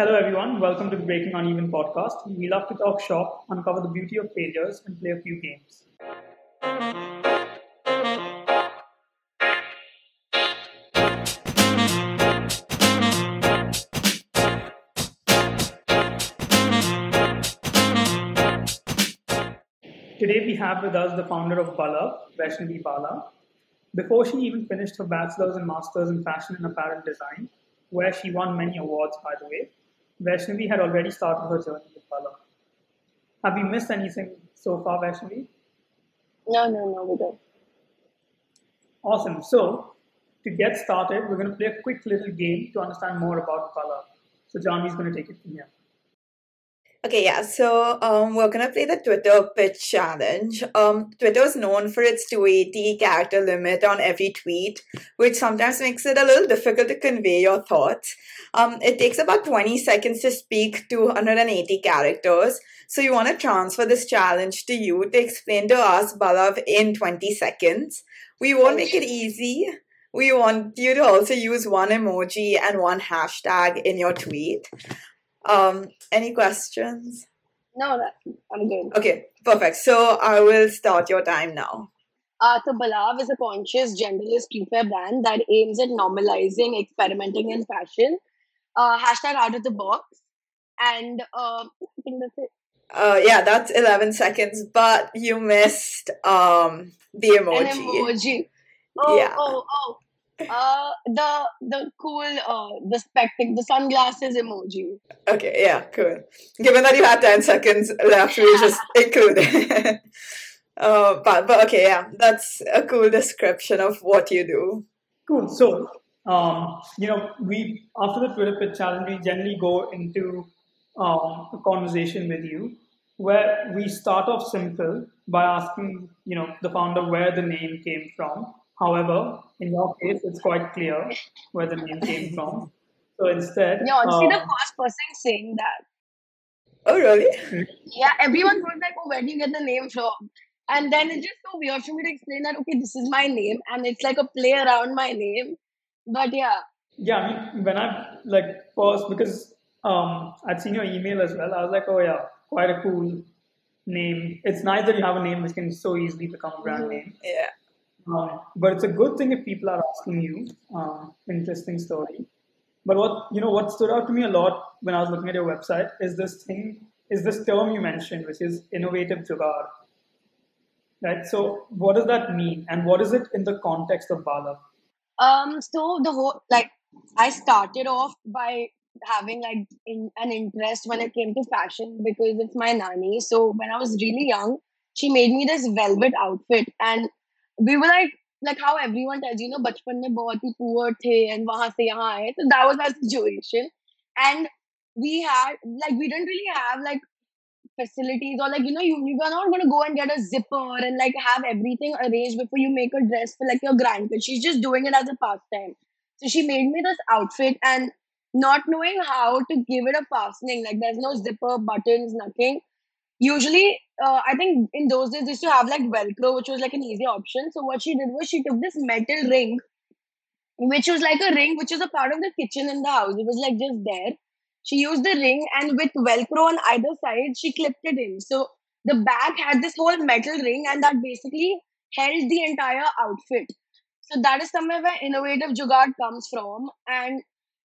Hello, everyone. Welcome to the Breaking Uneven podcast. We love to talk shop, uncover the beauty of failures, and play a few games. Today, we have with us the founder of Balav, Vaishnavi Bala. Before she even finished her bachelor's and master's in fashion and apparel design, where she won many awards, by the way, Vaishnavi had already started her journey with Balav. Have you missed anything so far, Vaishnavi? No, no, no, we don't. Awesome. So, to get started, we're going to play a quick little game to understand more about Balav. So, Janvi's going to take it from here. Okay, yeah. So um, we're gonna play the Twitter pitch challenge. Um, Twitter is known for its 280 character limit on every tweet, which sometimes makes it a little difficult to convey your thoughts. Um, it takes about 20 seconds to speak 280 characters. So you want to transfer this challenge to you to explain to us, Balav, in 20 seconds. We won't make it easy. We want you to also use one emoji and one hashtag in your tweet. Um, any questions? No, that, I'm good. Okay, perfect. So I will start your time now. Uh, so Balav is a conscious genderless streetwear brand that aims at normalizing experimenting in fashion. Uh, hashtag out of the box. And uh, I think that's it. Uh, yeah, that's 11 seconds, but you missed um the emoji. An emoji. Oh, Yeah. oh, oh. Uh, the the cool uh the spectac the sunglasses emoji. Okay, yeah, cool. Given that you had 10 seconds left, we just include it. uh, but, but okay, yeah, that's a cool description of what you do. Cool. So, um, you know, we after the Twitter pitch challenge, we generally go into um, a conversation with you where we start off simple by asking, you know, the founder where the name came from. However, in your case, it's quite clear where the name came from. So instead, Yeah, honestly, the um, first person saying that. Oh, really? Yeah, everyone was like, "Oh, where do you get the name from?" And then it's just so weird for me to explain that. Okay, this is my name, and it's like a play around my name. But yeah, yeah, I mean, when I like first because um, I'd seen your email as well. I was like, oh yeah, quite a cool name. It's nice that you have a name which can so easily become a brand name. Yeah. Um, but it's a good thing if people are asking you. Um, interesting story. But what you know, what stood out to me a lot when I was looking at your website is this thing, is this term you mentioned, which is innovative jugaad. Right. So, what does that mean, and what is it in the context of Balav? um, so the whole like I started off by having like in, an interest when it came to fashion because it's my nanny. So when I was really young, she made me this velvet outfit, and we were like like how everyone tells you know bachpan mein bahut hi poor the and wahan se yahan aaye so that was our situation. And we had like we didn't really have like facilities or like you know you, you are not going to go and get a zipper and like have everything arranged before you make a dress for like your grandkids. She's just doing it as a pastime. So she made me this outfit and not knowing how to give it a fastening like there's no zipper buttons nothing. Usually uh, i think in those days they used to have like velcro which was like an easy option. So what she did was she took this metal ring which was like a ring which was a part of the kitchen in the house. It was like just there. She used the ring and with velcro on either side she clipped it in. So the bag had this whole metal ring and that basically held the entire outfit. So that is somewhere where innovative jugaad comes from. And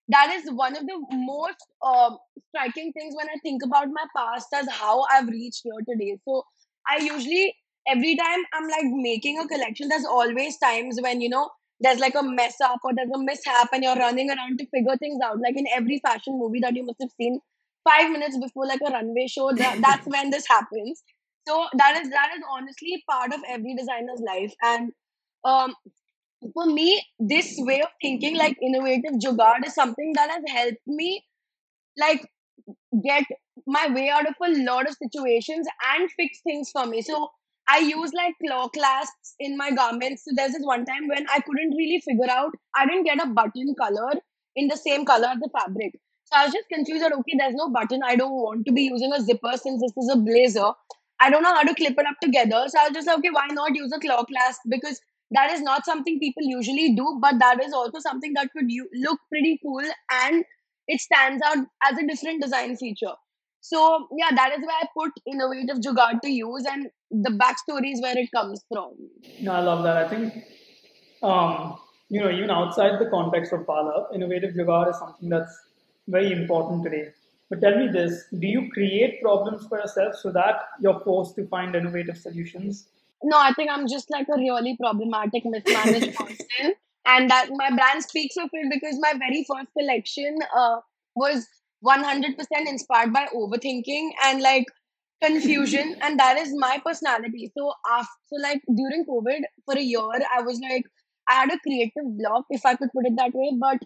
that is one of the most um striking things when i think about my past as how i've reached here today so i usually every time i'm like making a collection there's always times when you know there's like a mess up or there's a mishap and you're running around to figure things out. Like in every fashion movie that you must have seen, five minutes before like a runway show, that, that's when this happens. So that is that is honestly part of every designer's life. And um, for me, this way of thinking, like innovative jugaad, is something that has helped me like get my way out of a lot of situations and fix things for me. So I use like claw clasps in my garments. So there's this one time when I couldn't really figure out, I didn't get a button color in the same color as the fabric. So I was just confused that okay, there's no button. I don't want to be using a zipper since this is a blazer. I don't know how to clip it up together. So I was just like, okay, why not use a claw clasp? Because that is not something people usually do, but that is also something that could look pretty cool and it stands out as a different design feature. So yeah, that is where I put innovative jugaad to use, and the backstory is where it comes from. No, I love that. I think, um, you know, even outside the context of Balav, innovative jugaad is something that's very important today. But tell me this: Do you create problems for yourself so that you're forced to find innovative solutions? No, I think I'm just like a really problematic, mismanaged person, and that my brand speaks of it because my very first collection uh, was 100% inspired by overthinking and like confusion. And that is my personality. So after like during covid for a year i was like i had a creative block if i could put it that way. But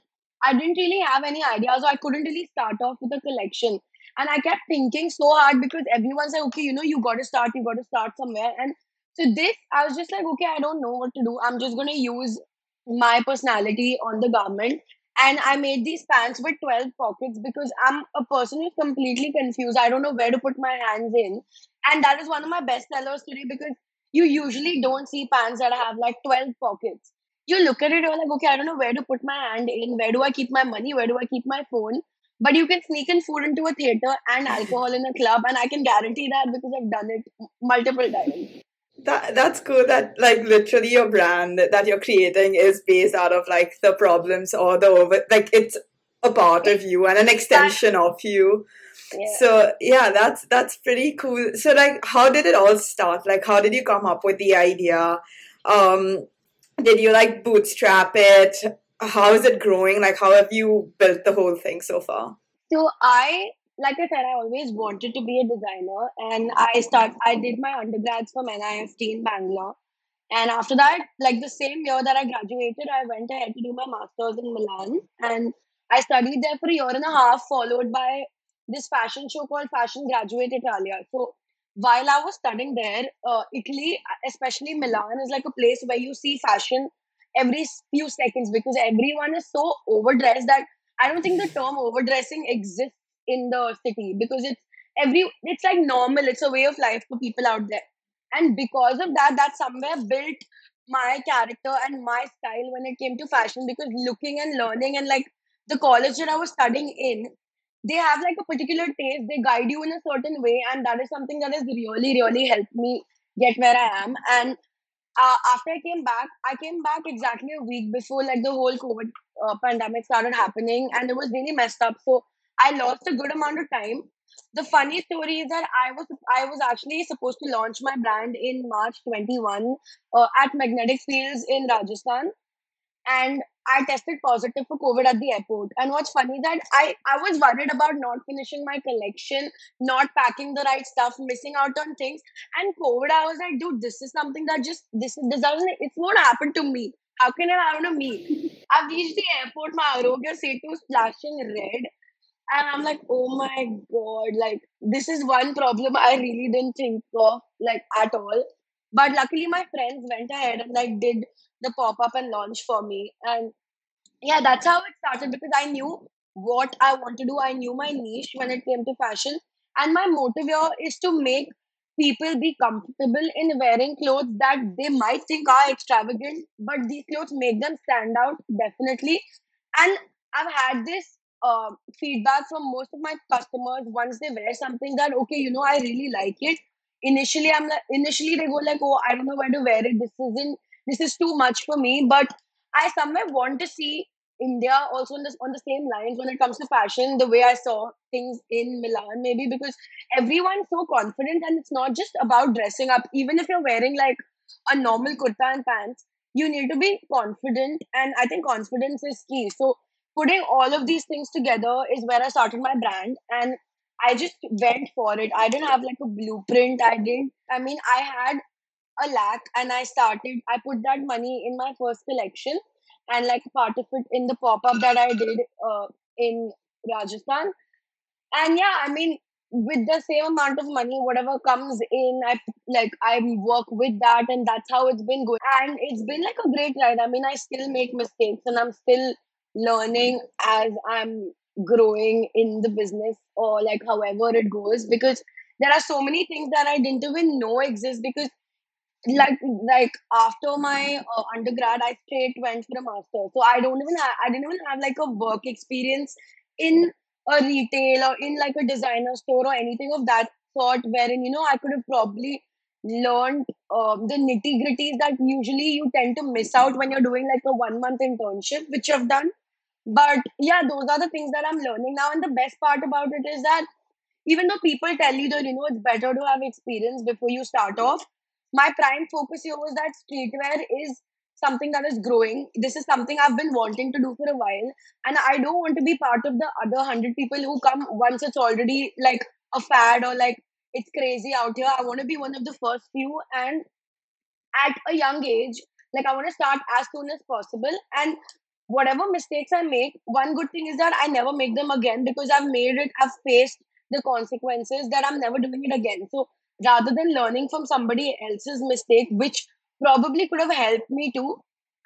i didn't really have any ideas so i couldn't really start off with a collection. And i kept thinking so hard because everyone said okay you know you got to start you got to start somewhere. And so this i was just like okay i don't know what to do i'm just to use my personality on the garment and I made these pants with 12 pockets because I'm a person who's completely confused. I don't know where to put my hands in. And that is one of my best sellers today because you usually don't see pants that have like 12 pockets. You look at it, you're like, okay, I don't know where to put my hand in. Where do I keep my money? Where do I keep my phone? But you can sneak in food into a theater and alcohol in a club. And I can guarantee that because I've done it multiple times that that's cool that like literally your brand that you're creating is based out of like the problems or the over like it's a part of you and an extension of you. Yeah. so yeah that's that's pretty cool. So like how did it all start? Like how did you come up with the idea? Um did you like bootstrap it? How is it growing? Like how have you built the whole thing so far? So i like I said, I always wanted to be a designer, and I start. I did my undergrads from NIFT in Bangalore, and after that, like the same year that I graduated, I went ahead to do my masters in Milan, and I studied there for a year and a half, followed by this fashion show called Fashion Graduate Italia. So while I was studying there, uh, Italy, especially Milan, is like a place where you see fashion every few seconds because everyone is so overdressed that I don't think the term overdressing exists in the city because it's every it's like normal it's a way of life for people out there. And because of that that somewhere built my character and my style when it came to fashion because looking and learning and like the college that I was studying in they have like a particular taste. They guide you in a certain way and that is something that has really really helped me get where I am. And uh, after I came back, I came back exactly a week before like the whole COVID uh, pandemic started happening, and it was really messed up. So I lost a good amount of time. The funny story is that I was I was actually supposed to launch my brand in March 21 uh, at Magnetic Fields in Rajasthan, and I tested positive for COVID at the airport. And what's funny that I I was worried about not finishing my collection, not packing the right stuff, missing out on things. And COVID, I was like, dude, this is something that just this this doesn't it's not happen to me. How can it happen to me? I've reached the airport, my Aarogya Setu is flashing red and i'm like oh my god like this is one problem i really didn't think of like at all. But luckily my friends went ahead and like did the pop-up and launch for me. And yeah that's how it started because i knew what i want to do. I knew my niche when it came to fashion. And my motive here is to make people be comfortable in wearing clothes that they might think are extravagant but these clothes make them stand out definitely. And i've had this uh, feedback from most of my customers once they wear something that okay you know i really like it. Initially i'm like initially they go like oh i don't know where to wear it. This isn't this is too much for me. But i somewhere want to see india also on, this, on the same lines when it comes to fashion the way i saw things in milan maybe because everyone's so confident and it's not just about dressing up. Even if you're wearing like a normal kurta and pants you need to be confident. And i think confidence is key. So putting all of these things together is where I started my brand and I just went for it. I didn't have like a blueprint. I didn't, I mean, I had a lakh and I started, I put that money in my first collection and like part of it in the pop up that I did uh, in Rajasthan. And yeah, I mean, with the same amount of money, whatever comes in, I like I work with that, and that's how it's been going. And it's been like a great ride. I mean, I still make mistakes, and I'm still learning as I'm growing in the business or like however it goes because there are so many things that I didn't even know exist because like like after my uh, undergrad I straight went for a master. So I don't even I didn't even have like a work experience in a retail or in like a designer store or anything of that sort, wherein you know I could have probably learned um, the nitty gritties that usually you tend to miss out when you're doing like a one month internship, which I've done. But yeah, those are the things that I'm learning now. And the best part about it is that even though people tell you that you know it's better to have experience before you start off, my prime focus here was that streetwear is something that is growing. This is something I've been wanting to do for a while, and I don't want to be part of the other hundred people who come once it's already like a fad or like it's crazy out here. I want to be one of the first few, and at a young age, like I want to start as soon as possible. And whatever mistakes I make, one good thing is that I never make them again because I've made it, I've faced the consequences that I'm never doing it again. So rather than learning from somebody else's mistake, which probably could have helped me too,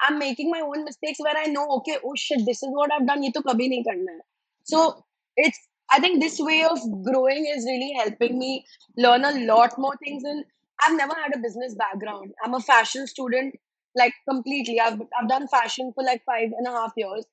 I'm making my own mistakes where I know, okay, oh shit, this is what I've done, ye to kabhi nahi karna hai. So it's I think this way of growing is really helping me learn a lot more things. And I've never had a business background. I'm a fashion student, like completely. I've I've done fashion for like five and a half years,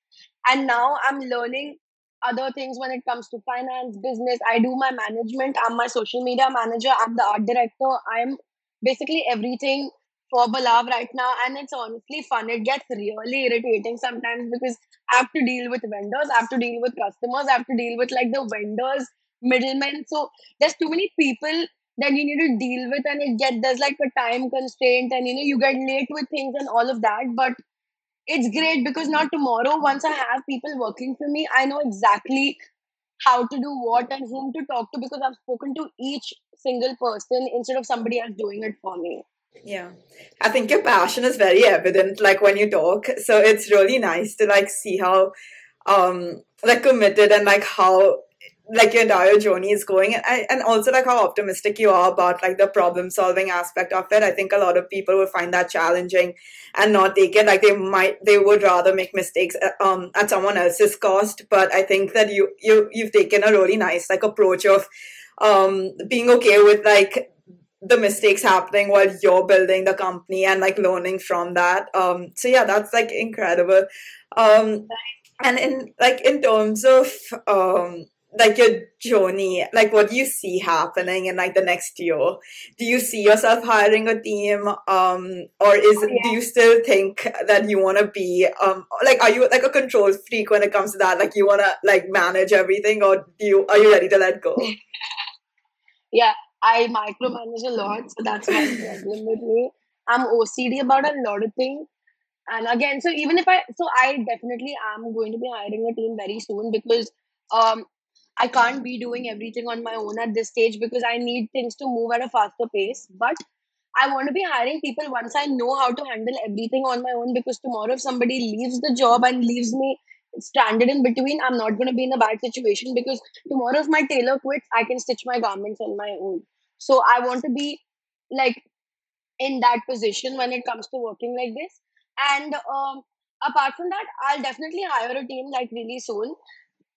and now I'm learning other things when it comes to finance, business. I do my management. I'm my social media manager. I'm the art director. I'm basically everything for Balav right now, and it's honestly fun. It gets really irritating sometimes because I have to deal with vendors, I have to deal with customers, I have to deal with like the vendors, middlemen. So there's too many people that you need to deal with, and it get there's like a time constraint, and you know you get late with things and all of that. But it's great because now tomorrow, once I have people working for me, I know exactly how to do what and whom to talk to because I've spoken to each single person instead of somebody else doing it for me. Yeah. I think your passion is very evident like when you talk. So it's really nice to like see how um like committed and like how like your entire journey is going and, I, and also like how optimistic you are about like the problem solving aspect of it i think a lot of people will find that challenging and not take it like they might they would rather make mistakes uh, um at someone else's cost but i think that you you you've taken a really nice like approach of um being okay with like the mistakes happening while you're building the company and like learning from that. Um so yeah that's like incredible. Um and in like in terms of um like your journey like what do you see happening in like the next year? Do you see yourself hiring a team um or is Oh, do you still think that you want to be um like are you like a control freak when it comes to that? Like you want to like manage everything or do you are you ready to let go? Yeah, I micromanage a lot, so that's my problem with me. I'm OCD about a lot of things. And again, so even if I, so I definitely am going to be hiring a team very soon because um, I can't be doing everything on my own at this stage because I need things to move at a faster pace. But I want to be hiring people once I know how to handle everything on my own because tomorrow, if somebody leaves the job and leaves me stranded in between, I'm not going to be in a bad situation because tomorrow, if my tailor quits, I can stitch my garments on my own. So I want to be like in that position when it comes to working like this. And um, apart from that, I'll definitely hire a team like really soon.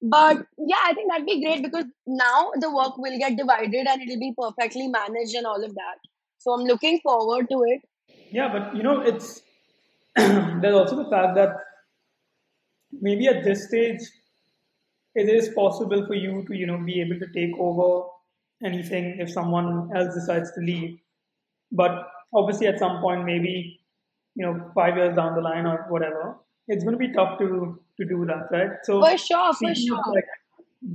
But yeah, I think that'd be great because now the work will get divided and it'll be perfectly managed and all of that. So I'm looking forward to it. Yeah, but you know, it's there's also the fact that maybe at this stage it is possible for you to you know be able to take over anything if someone else decides to leave but obviously at some point maybe you know five years down the line or whatever it's going to be tough to to do that right so For sure, for speaking of sure. like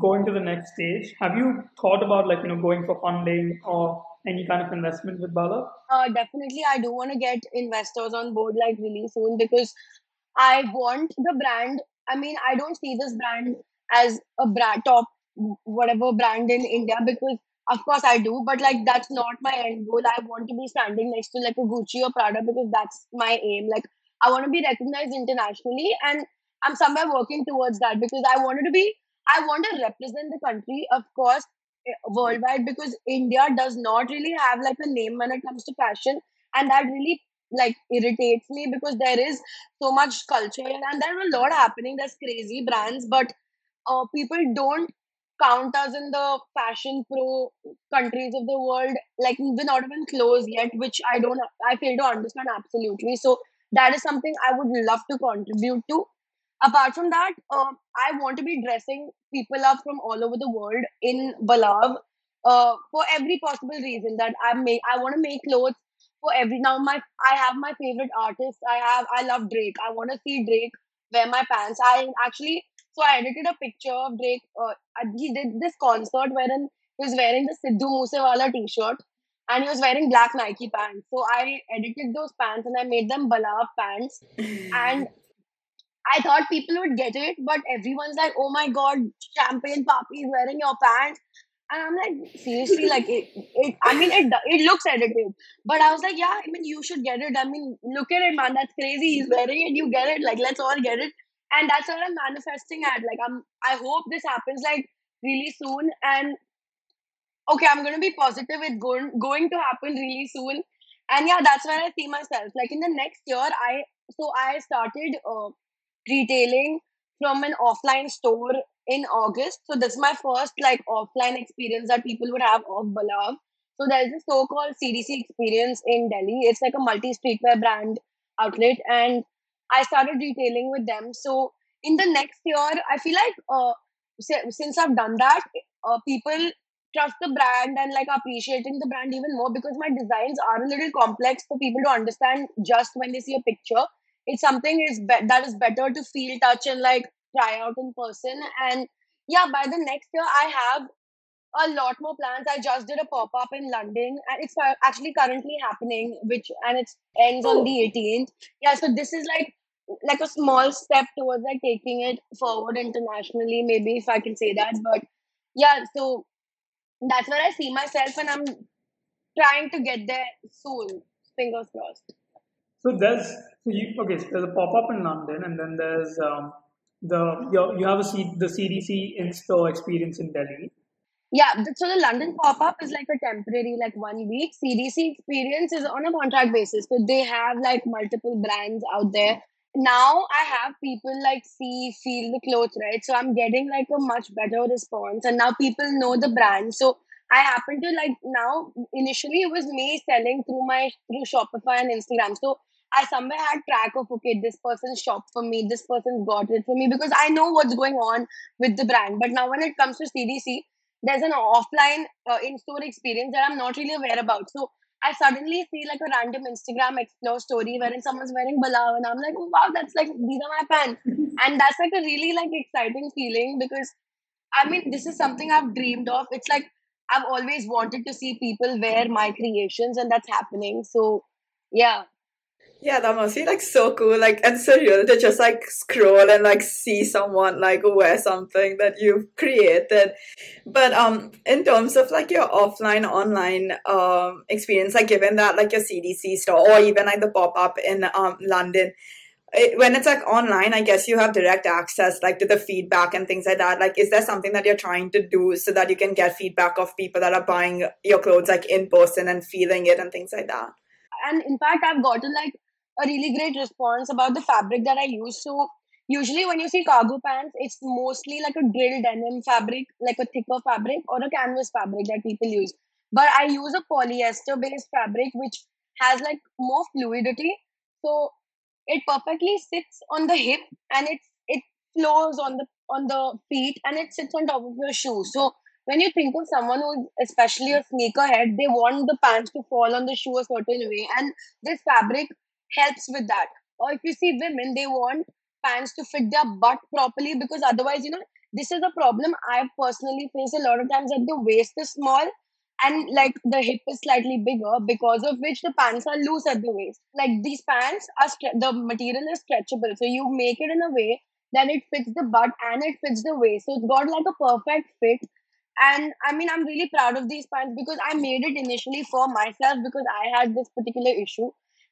going to the next stage have you thought about like you know going for funding or any kind of investment with balav Uh, definitely, I do want to get investors on board like really soon because I want the brand. I mean, I don't see this brand as a brand top whatever brand in India because of course I do, but like that's not my end goal. I want to be standing next to like a Gucci or Prada because that's my aim. Like I want to be recognized internationally and I'm somewhere working towards that because I wanted to be I want to represent the country, of course, eh, worldwide because India does not really have like a name when it comes to fashion and that really like irritates me because there is so much culture and there's a lot happening. There's crazy brands, but uh, people don't count us in the fashion pro countries of the world. Like we're not even close yet, which I don't. I fail to understand absolutely. So that is something I would love to contribute to. apart from that, uh, I want to be dressing people up from all over the world in Balav uh, for every possible reason that I make. I want to make clothes for every now. My I have my favorite artist. I have I love Drake. I want to see Drake wear my pants. I actually so I edited a picture of Drake. Uh, he did this concert wherein he was wearing the Sidhu Moosewala t-shirt and he was wearing black Nike pants. So I edited those pants and I made them Balav pants. and I thought people would get it, but everyone's like, "Oh my god, champagne papi is wearing your pants," and I'm like, seriously, like it, it. I mean, it it looks edited, but I was like, yeah, I mean, you should get it. I mean, look at it, man, that's crazy. He's wearing it, you get it. Like, let's all get it, and that's what I'm manifesting at. Like, I'm. I hope this happens like really soon, and okay, I'm gonna be positive. It's going going to happen really soon, and yeah, that's where I see myself. Like in the next year, I so I started. Uh, retailing from an offline store in August. So this is my first like offline experience that people would have of Balav. So there's a store called CDC Experience in Delhi. It's like a multi streetwear brand outlet, and I started retailing with them. So in the next year, I feel like uh, since I've done that, uh, people trust the brand and like appreciating the brand even more because my designs are a little complex for people to understand just when they see a picture it's something is be- that is better to feel touch and like try out in person. And yeah by the next year i have a lot more plans. I just did a pop-up in london and it's uh, actually currently happening which and it ends on the 18th yeah so this is like like a small step towards like taking it forward internationally maybe if i can say that but yeah so that's where i see myself and i'm trying to get there soon fingers crossed so there's so you okay. So there's a pop up in London, and then there's um, the you, you have a C, the CDC in store experience in Delhi. Yeah, so the London pop up is like a temporary, like one week. CDC experience is on a contract basis, so they have like multiple brands out there. Now I have people like see, feel the clothes, right? So I'm getting like a much better response, and now people know the brand. So I happen to like now. Initially, it was me selling through my through Shopify and Instagram. So I somewhere had track of okay, this person shopped for me, this person got it for me because I know what's going on with the brand. But now when it comes to CDC, there's an offline uh, in-store experience that I'm not really aware about. So I suddenly see like a random Instagram explore story wherein someone's wearing balav and I'm like, oh, wow, that's like these are my pants, and that's like a really like exciting feeling because I mean this is something I've dreamed of. It's like I've always wanted to see people wear my creations, and that's happening. So yeah, yeah, that must be like so cool, like and surreal to just like scroll and like see someone like wear something that you've created. But um, in terms of like your offline online um experience, like given that like your CDC store or even like the pop up in um London, it, when it's like online, I guess you have direct access like to the feedback and things like that. Like, is there something that you're trying to do so that you can get feedback of people that are buying your clothes like in person and feeling it and things like that? And in fact, I've gotten like a really great response about the fabric that I use. So usually when you see cargo pants, it's mostly like a drill denim fabric, like a thicker fabric or a canvas fabric that people use. But I use a polyester based fabric which has like more fluidity. So it perfectly sits on the hip and it it flows on the on the feet and it sits on top of your shoe. So when you think of someone who's especially a sneakerhead, they want the pants to fall on the shoe a certain way. And this fabric helps with that. Or if you see women, they want pants to fit their butt properly because otherwise, you know, this is a problem I personally face a lot of times that the waist is small and like the hip is slightly bigger because of which the pants are loose at the waist. Like these pants are stre- the material is stretchable, so you make it in a way that it fits the butt and it fits the waist. So it's got like a perfect fit. And I mean, I'm really proud of these pants because I made it initially for myself because I had this particular issue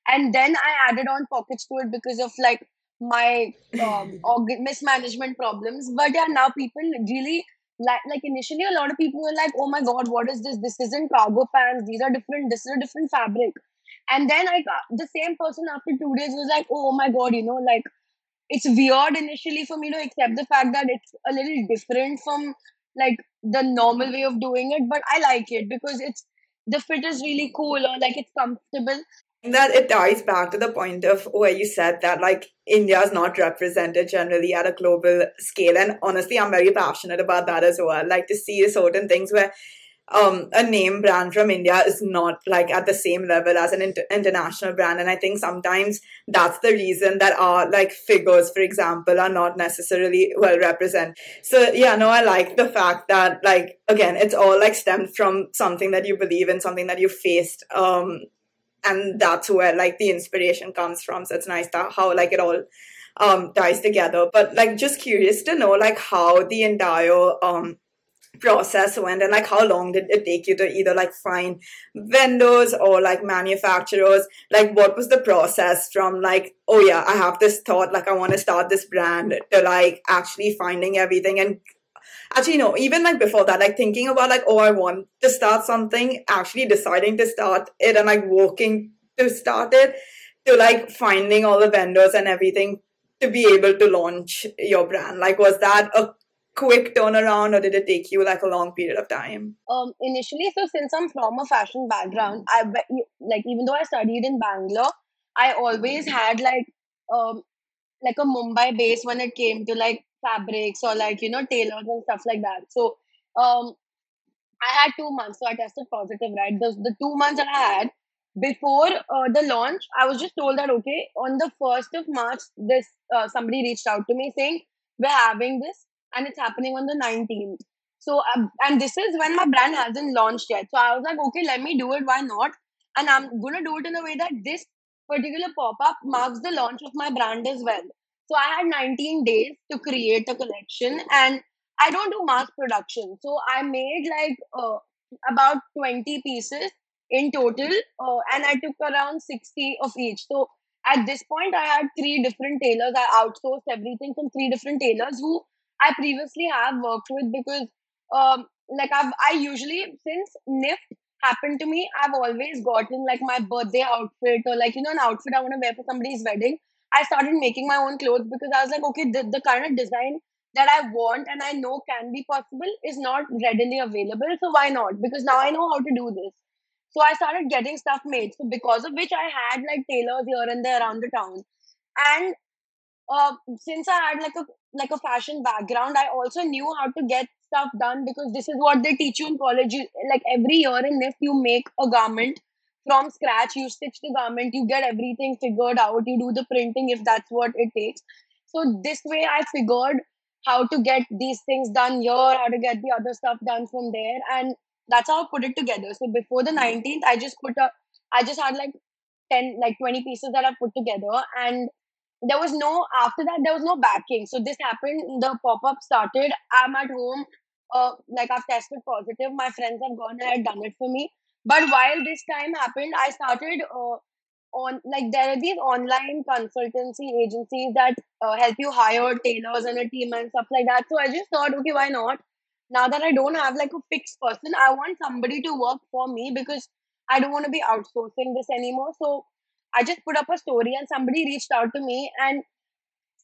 and then i added on pockets to it because of like my um, mismanagement problems. But yeah now people really like like initially a lot of people were like oh my god what is this? This isn't cargo pants. These are different this is a different fabric. And then like the same person after two days was like oh my god you know like it's weird initially for me to accept the fact that it's a little different from like the normal way of doing it but i like it because it's the fit is really cool or like it's comfortable that it ties back to the point of where you said that like India is not represented generally at a global scale. And honestly, I'm very passionate about that as well. Like to see certain things where um, a name brand from India is not like at the same level as an inter- international brand. And I think sometimes that's the reason that our like figures, for example, are not necessarily well represented. So yeah, no, I like the fact that like again, it's all like stemmed from something that you believe in, something that you faced. Um, and that's where like the inspiration comes from. So it's nice that how like it all um ties together. But like just curious to know like how the entire um process went and like how long did it take you to either like find vendors or like manufacturers like what was the process from like oh yeah i have this thought like i want to start this brand to like actually finding everything and actually no even like before that like thinking about like oh i want to start something actually deciding to start it and like working to start it to like finding all the vendors and everything to be able to launch your brand. Like was that a quick turnaround or did it take you like a long period of time? Um initially so since i'm from a fashion background i like even though i studied in bangalore i always had like um like a mumbai base when it came to like fabrics or like you know tailors and stuff like that so um i had two months so i tested positive right the, the two months that i had before uh, the launch i was just told that okay on the 1st of march this uh, somebody reached out to me saying we're having this and it's happening on the 19th. So, um, and this is when my brand hasn't launched yet. So I was like, okay, let me do it. Why not? And I'm gonna do it in a way that this particular pop up marks the launch of my brand as well. So I had 19 days to create a collection, and I don't do mass production. So I made like uh, about 20 pieces in total, uh, and I took around 60 of each. So at this point, I had three different tailors. I outsourced everything from three different tailors who I previously have worked with because um like I've I usually since NIFT happened to me, I've always gotten like my birthday outfit or like you know an outfit I want to wear for somebody's wedding. I started making my own clothes because I was like, okay, the, the kind of design that I want and I know can be possible is not readily available. So why not? Because now I know how to do this. So I started getting stuff made. So because of which I had like tailors here and there around the town. And uh, since I had like a like a fashion background, I also knew how to get stuff done because this is what they teach you in college. You, like every year in NIFT, you make a garment from scratch. You stitch the garment. You get everything figured out. You do the printing if that's what it takes. So this way, I figured how to get these things done here, how to get the other stuff done from there, and that's how I put it together. So before the 19th, I just put up i just had like 10, like 20 pieces that I put together, and there was no after that there was no backing so this happened the pop-up started i'm at home uh, like i've tested positive my friends have gone and done it for me but while this time happened i started uh, on like there are these online consultancy agencies that uh, help you hire tailors and a team and stuff like that. So i just thought okay why not? Now that i don't have like a fixed person i want somebody to work for me because i don't want to be outsourcing this anymore. So I just put up a story and somebody reached out to me. And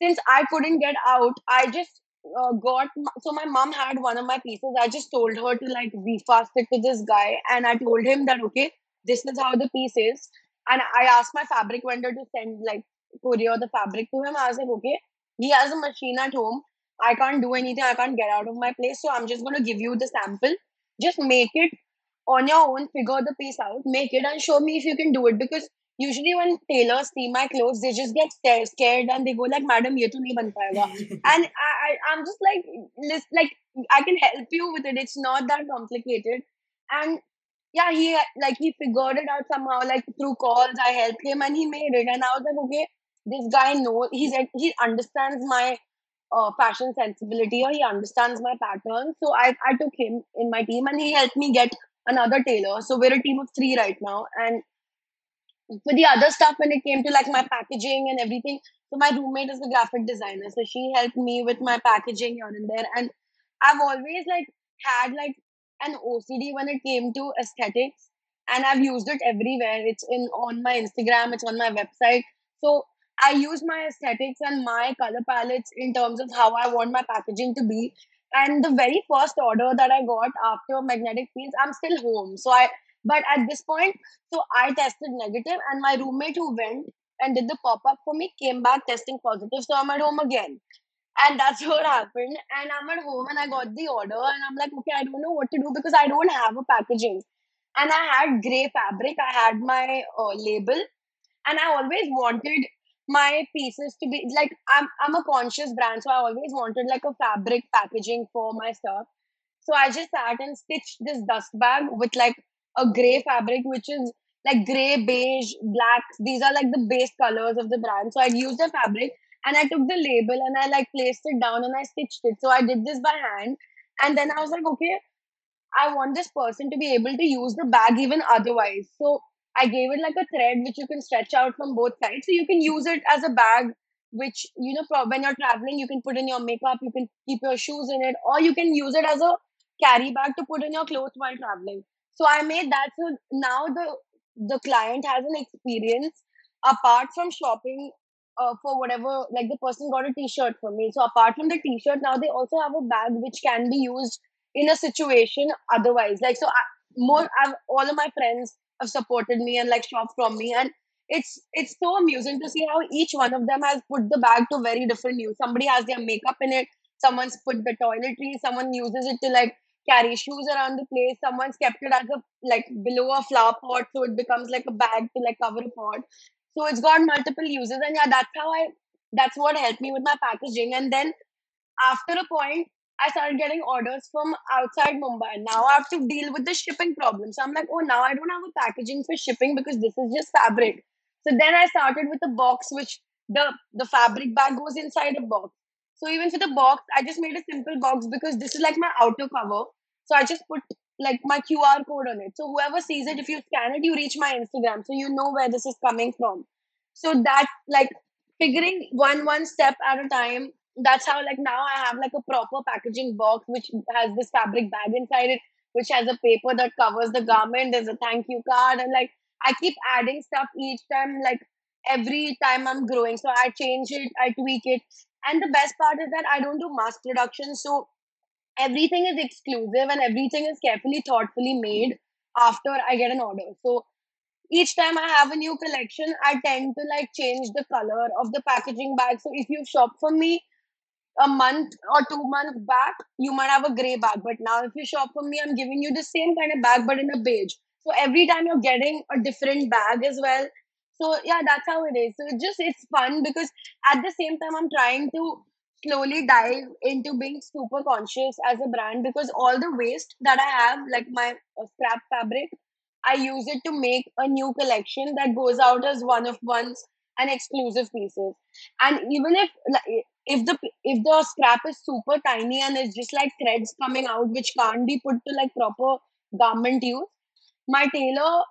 since I couldn't get out, I just uh, got so my mom had one of my pieces. I just told her to like refast it to this guy, and I told him that okay, this is how the piece is. And I asked my fabric vendor to send like courier the fabric to him. I was like, okay, he has a machine at home. I can't do anything. I can't get out of my place. So I'm just to give you the sample. Just make it on your own, figure the piece out, make it, and show me if you can do it. Because usually when tailors see my clothes, they just get scared and they go like, "Madam, ye to nahi ban payega." and I, I, I'm just like, list, like I can help you with it. It's not that complicated. And yeah, he like he figured it out somehow. Like through calls, I helped him and he made it. And I was like, okay, this guy knows. He's he understands my uh, fashion sensibility or he understands my pattern. So I I took him in my team and he helped me get another tailor. So we're a team of three right now, and for the other stuff when it came to like my packaging and everything. So my roommate is a graphic designer so she helped me with my packaging here and there. And i've always like had like an ocd when it came to aesthetics and i've used it everywhere. It's in on my instagram it's on my website. So i use my aesthetics and my color palettes in terms of how i want my packaging to be. And the very first order that i got after magnetic fields i'm still home. So i But at this point, so I tested negative, and my roommate who went and did the pop up for me came back testing positive. So I'm at home again. And that's what happened. And I'm at home and I got the order and I'm like, okay, I don't know what to do because I don't have a packaging. And I had gray fabric, I had my uh, label, and I always wanted my pieces to be like I'm I'm a conscious brand, so I always wanted like a fabric packaging for my stuff. So I just sat and stitched this dust bag with like a gray fabric, which is like gray, beige, black. These are like the base colors of the brand. So I used the fabric and I took the label and I like placed it down and I stitched it. So I did this by hand. And then I was like, okay, I want this person to be able to use the bag even otherwise. So I gave it like a thread which you can stretch out from both sides. So you can use it as a bag, which, you know, when you're traveling, you can put in your makeup, you can keep your shoes in it, or you can use it as a carry bag to put in your clothes while traveling. So I made that. So now the the client has an experience apart from shopping uh, for whatever like the person got a t-shirt for me. So apart from the t-shirt now they also have a bag which can be used in a situation otherwise. Like so I, more I've, all of my friends have supported me and like shopped from me. And it's it's so amusing to see how each one of them has put the bag to very different use. Somebody has their makeup in it. Someone's put the toiletries someone uses it to like carry shoes around the place. Someone's kept it as a like below a flower pot, so it becomes like a bag to like cover a pot. So it's got multiple uses, and yeah, that's how I. That's what helped me with my packaging. And then after a point, I started getting orders from outside Mumbai. Now I have to deal with the shipping problem. So I'm like, oh, now I don't have a packaging for shipping because this is just fabric. So then I started with a box, which the the fabric bag goes inside a box. So even for the box, I just made a simple box because this is like my outer cover. So I just put like my QR code on it. So whoever sees it, if you scan it, you reach my Instagram. So you know where this is coming from. So that like figuring one one step at a time. That's how like now I have like a proper packaging box which has this fabric bag inside it, which has a paper that covers the garment. There's a thank you card, and like I keep adding stuff each time. Like every time I'm growing, so I change it, I tweak it. And the best part is that I don't do mass production. So everything is exclusive and everything is carefully, thoughtfully made after I get an order. So each time I have a new collection, I tend to like change the color of the packaging bag. So if you shop for me a month or two months back, you might have a gray bag. But now if you shop for me, I'm giving you the same kind of bag but in a beige. So every time you're getting a different bag as well. So yeah, that's how it is. So it just it's fun because at the same time I'm trying to slowly dive into being super conscious as a brand because all the waste that I have, like my uh, scrap fabric, I use it to make a new collection that goes out as one of ones and exclusive pieces. And even if like if the if the scrap is super tiny and it's just like threads coming out which can't be put to like proper garment use, my tailor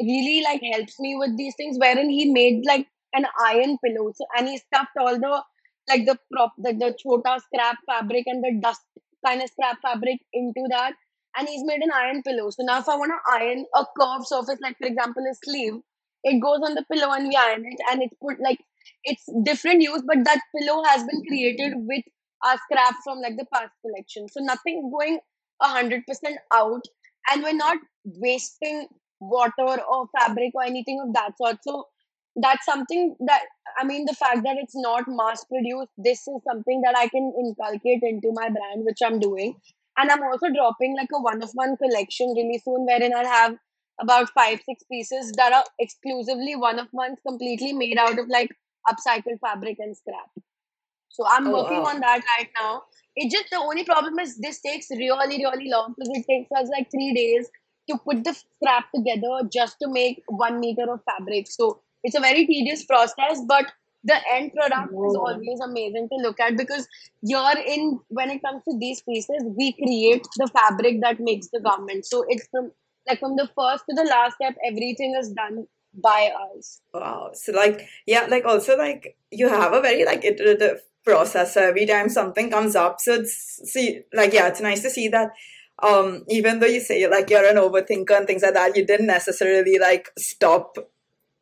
really like helps me with these things wherein he made like an iron pillow. So, and he stuffed all the like the prop the, the chota scrap fabric and the dust kind of scrap fabric into that. And he's made an iron pillow. So now if i want to iron a curved surface like for example a sleeve it goes on the pillow and we iron it. And it's put like it's different use but that pillow has been created with our scrap from like the past collection. So nothing's going a hundred percent out. And we're not wasting water or fabric or anything of that sort. So that's something that I mean, the fact that it's not mass produced, this is something that I can inculcate into my brand, which I'm doing. And I'm also dropping like a one of one collection really soon, wherein I'll have about five, six pieces that are exclusively one of ones, completely made out of like upcycled fabric and scrap. So I'm oh, working wow. on that right now. It just the only problem is this takes really, really long because it takes us like three days to put the scrap together just to make one meter of fabric. So it's a very tedious process, but the end product Whoa. is always amazing to look at because you're in when it comes to these pieces, we create the fabric that makes the garment. So it's from like from the first to the last step, everything is done by us. Wow. So like yeah, like also like you have a very like iterative process. So every time something comes up. So it's see like yeah, it's nice to see that um, even though you say like you're an overthinker and things like that, you didn't necessarily like stop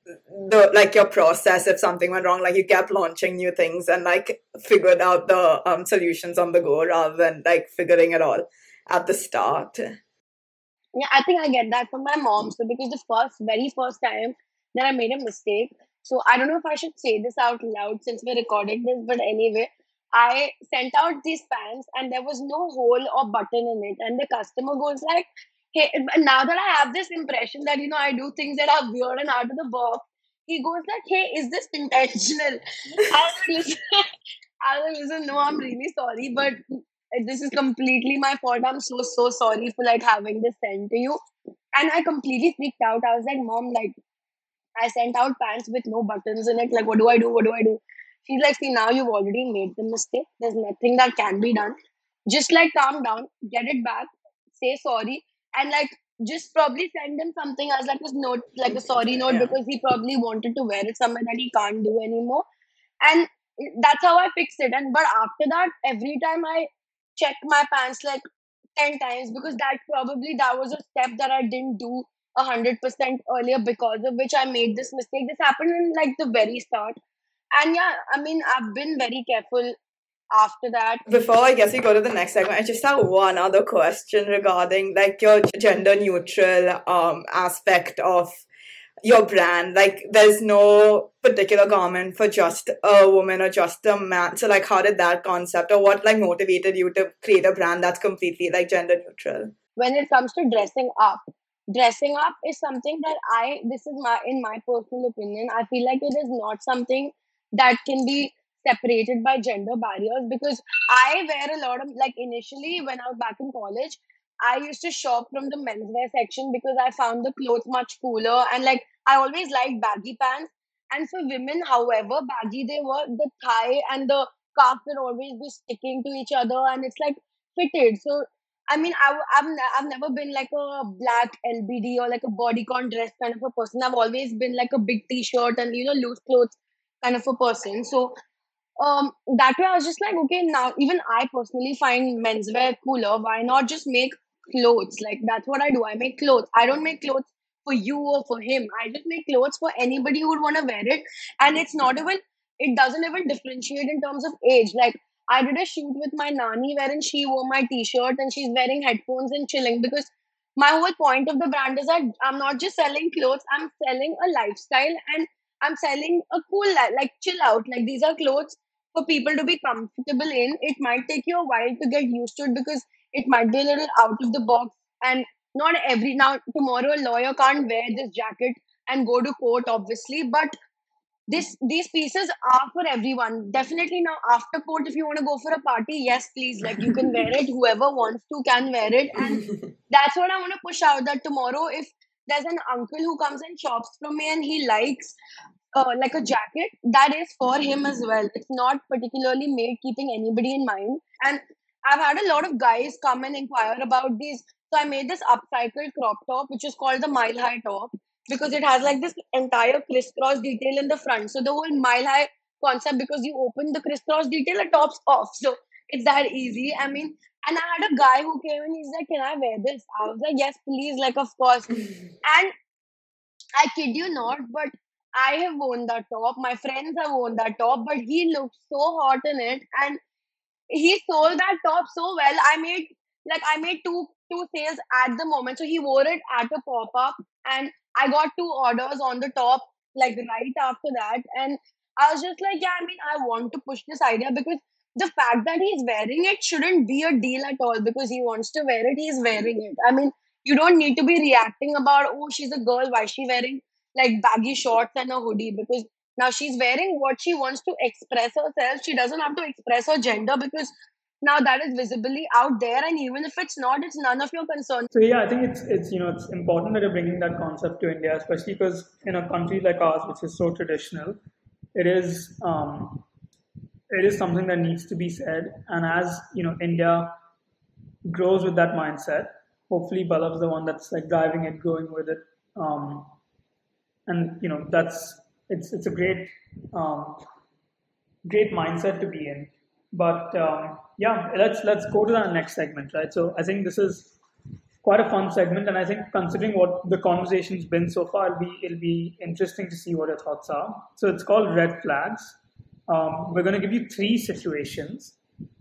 the like your process if something went wrong. Like you kept launching new things and like figured out the um, solutions on the go rather than like figuring it all at the start. Yeah, I think I get that from my mom. So because the first, very first time that I made a mistake, so I don't know if I should say this out loud since we're recording this, but anyway, I sent out these pants and there was no hole or button in it, and the customer goes like, "Hey, now that I have this impression that you know I do things that are weird and out of the box." He goes like, "Hey, is this intentional?" I was listen. No, I'm really sorry, but this is completely my fault. I'm so so sorry for like having this sent to you. And I completely freaked out. I was like, Mom, like I sent out pants with no buttons in it. Like, what do I do? What do I do? She's like, see, now you've already made the mistake. There's nothing that can be done. Just like calm down, get it back, say sorry, and like just probably send him something as like a note, like a sorry note, Yeah. because he probably wanted to wear it somewhere that he can't do anymore. And that's how I fixed it. And but after that, every time I check my pants like 10 times because that probably that was a step that I didn't do a hundred percent earlier because of which I made this mistake. This happened in like the very start. And yeah, I mean I've been very careful after that. Before I guess we go to the next segment, I just have one other question regarding like your gender neutral um aspect of your brand. Like there's no particular garment for just a woman or just a man. So like how did that concept or what like motivated you to create a brand that's completely like gender neutral? When it comes to dressing up, dressing up is something that I this is my in my personal opinion, I feel like it is not something that can be separated by gender barriers because I wear a lot of like initially when I was back in college, I used to shop from the menswear section because I found the clothes much cooler and like I always liked baggy pants. And for women, however baggy they were, the thigh and the calf will always be sticking to each other and it's like fitted. So I mean, I, have I've never been like a black LBD or like a bodycon dress kind of a person. I've always been like a big t-shirt and you know loose clothes kind of a person. So um that way I was just like, okay, now even I personally find menswear cooler. Why not just make clothes? Like that's what I do. I make clothes. I don't make clothes for you or for him. I just make clothes for anybody who would want to wear it. And it's not even it doesn't even differentiate in terms of age. Like I did a shoot with my nanny wherein she wore my t-shirt and she's wearing headphones and chilling because my whole point of the brand is that I'm not just selling clothes, I'm selling a lifestyle and I'm selling a cool like chill out. Like these are clothes for people to be comfortable in. It might take you a while to get used to it because it might be a little out of the box. And not every now tomorrow a lawyer can't wear this jacket and go to court obviously. But this these pieces are for everyone. Definitely now after court if you want to go for a party yes please. Like you can wear it. Whoever wants to can wear it. And that's what i want to push out that tomorrow if there's an uncle who comes and shops from me and he likes uh, like a jacket that is for him as well it's not particularly made keeping anybody in mind and i've had a lot of guys come and inquire about these so i made this upcycled crop top which is called the mile high top because it has like this entire crisscross detail in the front. So the whole mile high concept, because you open the crisscross detail, it tops off. So it's that easy. I mean, and I had a guy who came and he's like, Can I wear this? I was like, Yes, please, like of course. And I kid you not, but I have worn that top. My friends have worn that top, but he looked so hot in it, and he sold that top so well. I made like I made two two sales at the moment. So he wore it at a pop up, and I got two orders on the top like right after that, and I was just like, yeah, I mean, I want to push this idea because the fact that he's wearing it shouldn't be a deal at all because he wants to wear it. He's wearing it. I mean, you don't need to be reacting about oh she's a girl why is she wearing like baggy shorts and a hoodie because now she's wearing what she wants to express herself she doesn't have to express her gender because now that is visibly out there and even if it's not it's none of your concern So yeah, I think it's it's you know it's important that you're bringing that concept to India, especially because in a country like ours, which is so traditional, it is um, it is something that needs to be said. And as you know, India grows with that mindset. Hopefully, Balav's the one that's like driving it, growing with it, um, and you know that's it's it's a great um, great mindset to be in. But um, yeah, let's let's go to the next segment, right? So I think this is quite a fun segment, and I think considering what the conversation's been so far, it'll be it'll be interesting to see what your thoughts are. So it's called red flags. Um, we're going to give you three situations.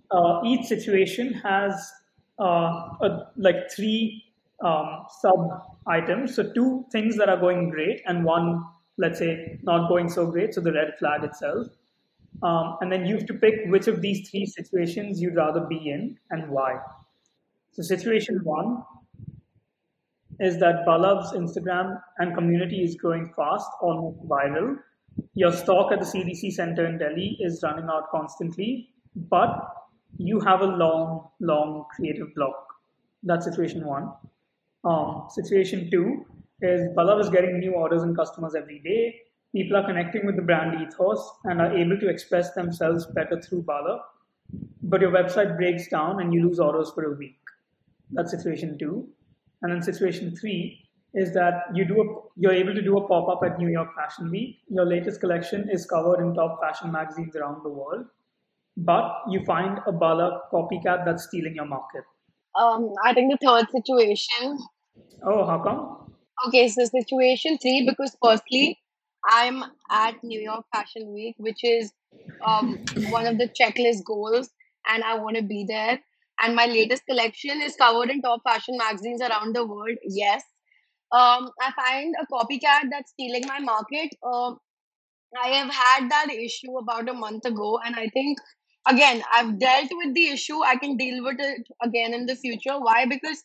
Uh, each situation has uh, a, like three um, sub items. So two things that are going great, and one, let's say, not going so great. So the red flag itself. Um, and then you have to pick which of these three situations you'd rather be in and why. So situation one is that Balav's Instagram and community is growing fast, almost viral. Your stock at the CDC center in Delhi is running out constantly, but you have a long, long creative block. That's situation one. Um, situation two is Balav is getting new orders and customers every day. People are connecting with the brand ethos and are able to express themselves better through Balav. But your website breaks down and you lose orders for a week. That's situation two. And then situation three is that you do a, you're able to do a pop up at New York Fashion Week. Your latest collection is covered in top fashion magazines around the world, but you find a Balav copycat that's stealing your market. Um, I think the third situation. Oh, how come? Okay, so situation three because firstly, I'm at New York Fashion Week, which is um, one of the checklist goals, and I want to be there. And my latest collection is covered in top fashion magazines around the world. Yes. Um, I find a copycat that's stealing my market. Uh, I have had that issue about a month ago, and I think again I've dealt with the issue. I can deal with it again in the future. Why? Because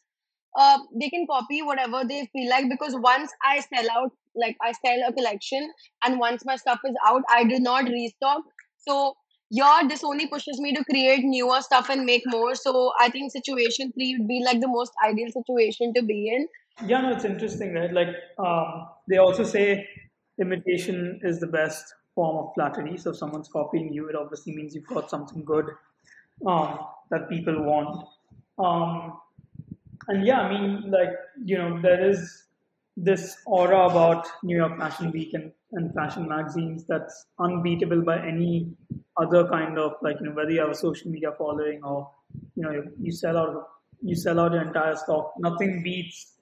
uh, they can copy whatever they feel like. Because once I sell out, like I sell a collection, and once my stuff is out, I do not restock. So yeah, this only pushes me to create newer stuff and make more. So I think situation three would be like the most ideal situation to be in. Yeah, no, it's interesting, right? Like um, they also say imitation is the best form of flattery. So if someone's copying you, it obviously means you've got something good um, that people want. Um, and yeah, I mean, like you know, there is this aura about New York Fashion Week and, and fashion magazines that's unbeatable by any other kind of like you know whether you have a social media following or you know you, you sell out you sell out your entire stock. Nothing beats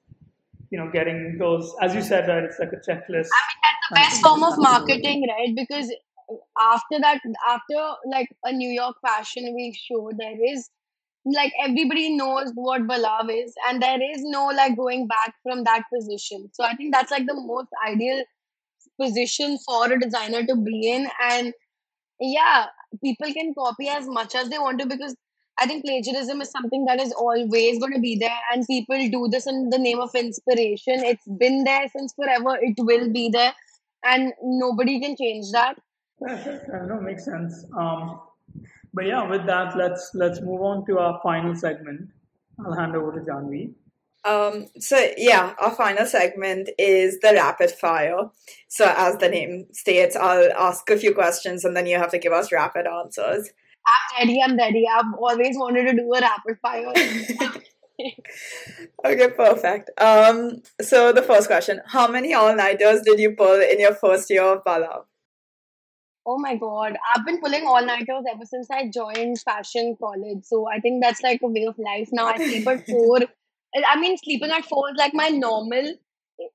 you know getting those as you said right. It's like a checklist. I mean the best form of marketing, right? Because after that, after like a New York Fashion Week show, there is like everybody knows what Balav is, and there is no like going back from that position. So I think that's like the most ideal position for a designer to be in. And yeah, people can copy as much as they want to because I think plagiarism is something that is always going to be there, and people do this in the name of inspiration. It's been there since forever, it will be there, and nobody can change that. Yeah, no, makes sense. Um, but yeah, with that, let's let's move on to our final segment. I'll hand over to Janvi. Um, so yeah, our final segment is the rapid fire. So as the name states, I'll ask a few questions and then you have to give us rapid answers. I'm ready. I'm ready. I've always wanted to do a rapid fire. okay, perfect. Um, so the first question: How many all-nighters did you pull in your first year of Balav? Oh my god, I've been pulling all nighters ever since I joined fashion college. So I think that's like a way of life now. I sleep at four. I mean, sleeping at four is like my normal,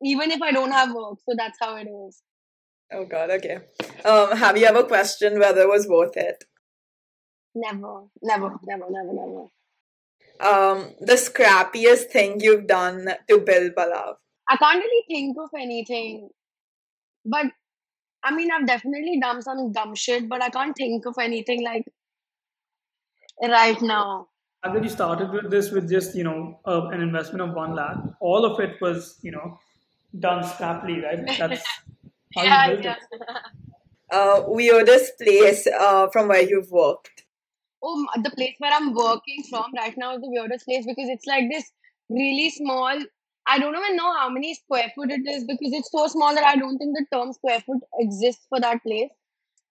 even if I don't have work. So that's how it is. Oh god, okay. Um, have you ever questioned whether it was worth it? Never, never, never, never, never. Um, the scrappiest thing you've done to build Balav? I can't really think of anything, but I mean, I've definitely done some dumb shit, but I can't think of anything like right now. And then you started with this with just you know uh, an investment of one lakh. All of it was you know done scrappily, right? That's how yeah, you built yeah. it. Uh, weirdest place uh, from where you've worked? Oh, the place where I'm working from right now is the weirdest place because it's like this really small. I don't even know how many square foot it is because it's so small that I don't think the term square foot exists for that place.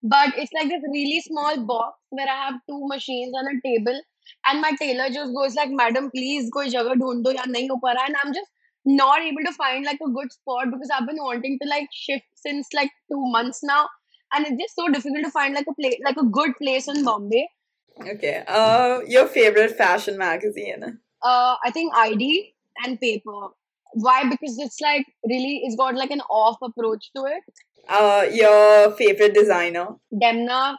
But it's like this really small box where I have two machines and a table, and my tailor just goes like, "Madam, please go jagah dhoond do ya nahi. And I'm just not able to find like a good spot because I've been wanting to like shift since like two months now, and it's just so difficult to find like a place, like a good place in Bombay. Okay. Uh, your favorite fashion magazine? uh i think id and paper why because it's like really it's got like an off approach to it Uh, your favorite designer? demna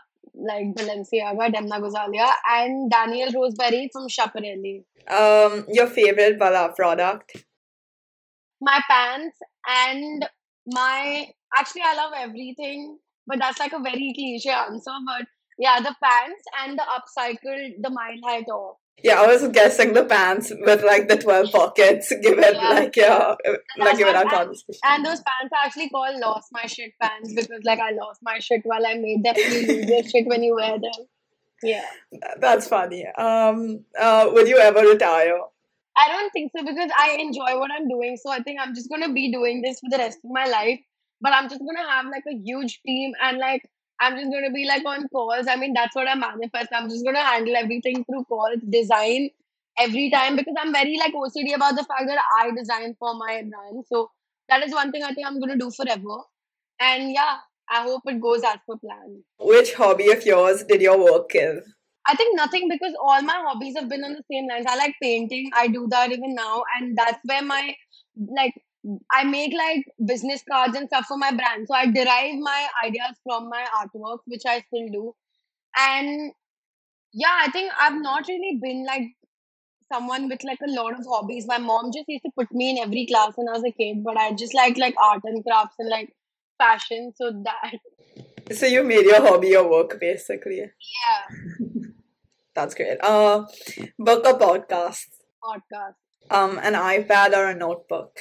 like balenciaga demna gvasalia and daniel roseberry from Schiaparelli. Um, your favorite Balav product? my pants and my actually I love everything, but that's like a very cliche answer. But yeah, the pants and the upcycled the mile high top. Yeah, I was guessing the pants with like the twelve pockets, given Yeah. like yeah, like our conversation. And those pants are actually called lost my shit pants because like I lost my shit while I made them. You lose shit when you wear them. Yeah. That's funny. Um, uh, would you ever retire? I don't think so because I enjoy what I'm doing. So I think I'm just gonna be doing this for the rest of my life. But I'm just gonna have like a huge team and like I'm just gonna be like on calls. I mean that's what I manifest. I'm just gonna handle everything through calls, design every time because I'm very like OCD about the fact that I design for my brand. So that is one thing I think I'm gonna do forever. And yeah, I hope it goes as per plan. Which hobby of yours did your work kill? I think nothing because all my hobbies have been on the same lines. I like painting. I do that even now, and that's where my like I make like business cards and stuff for my brand. So I derive my ideas from my artwork, which I still do. And yeah, I think I've not really been like someone with like a lot of hobbies. My mom just used to put me in every class when I was a kid, but I just like like art and crafts and like fashion. So that So you made your hobby your work, basically. yeah, That's great. Uh, book or podcast? podcast. Um, an iPad or a notebook?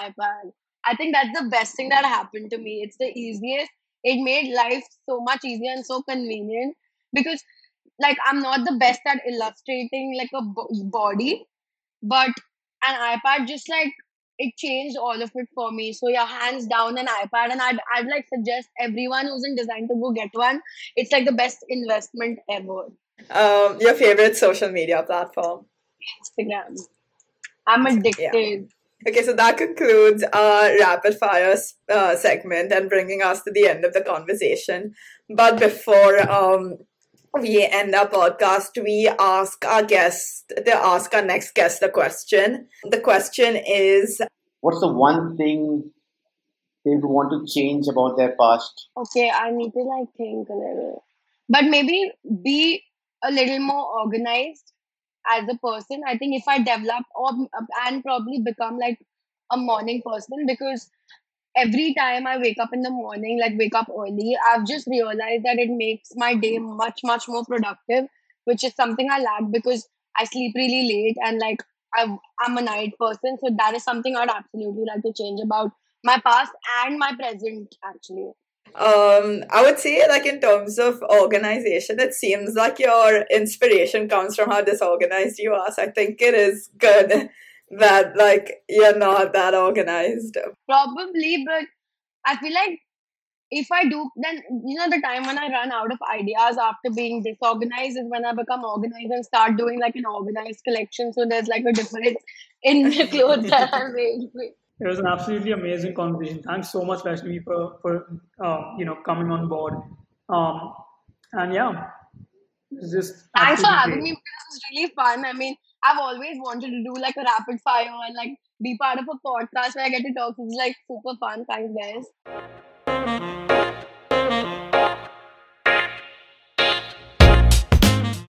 An iPad. I think that's the best thing that happened to me. It's the easiest. It made life so much easier and so convenient because, like, I'm not the best at illustrating like a bo- body, but an iPad just like it changed all of it for me. So yeah, hands down an iPad, and I'd I'd like suggest everyone who's in design to go get one. It's like the best investment ever. Um, your favorite social media platform? Instagram. I'm addicted. Okay, so that concludes our rapid fire uh, segment and bringing us to the end of the conversation. But before um, we end our podcast, we ask our guest to ask our next guest a question. The question is What's the one thing they would want to change about their past? Okay, I need to like think a little. But maybe be a little more organized as a person. I think if I develop or uh, and probably become like a morning person because every time I wake up in the morning, like wake up early, I've just realized that it makes my day much, much more productive, which is something I lack because I sleep really late and like I'm, I'm a night person. So that is something I'd absolutely like to change about my past and my present, actually. Um, I would say, like, in terms of organization, it seems like your inspiration comes from how disorganized you are. So I think it is good that, like, you're not that organized. Probably, but I feel like if I do, then you know, the time when I run out of ideas after being disorganized is when I become organized and start doing like an organized collection. So there's like a difference in the clothes that I make. It was an absolutely amazing conversation. Thanks so much, Vaishnavi, for for uh, you know coming on board. Um, and yeah, just Thanks for having great. me. This was really fun. I mean, I've always wanted to do like a rapid fire and like be part of a podcast where I get to talk. It's like super fun. Thanks, guys.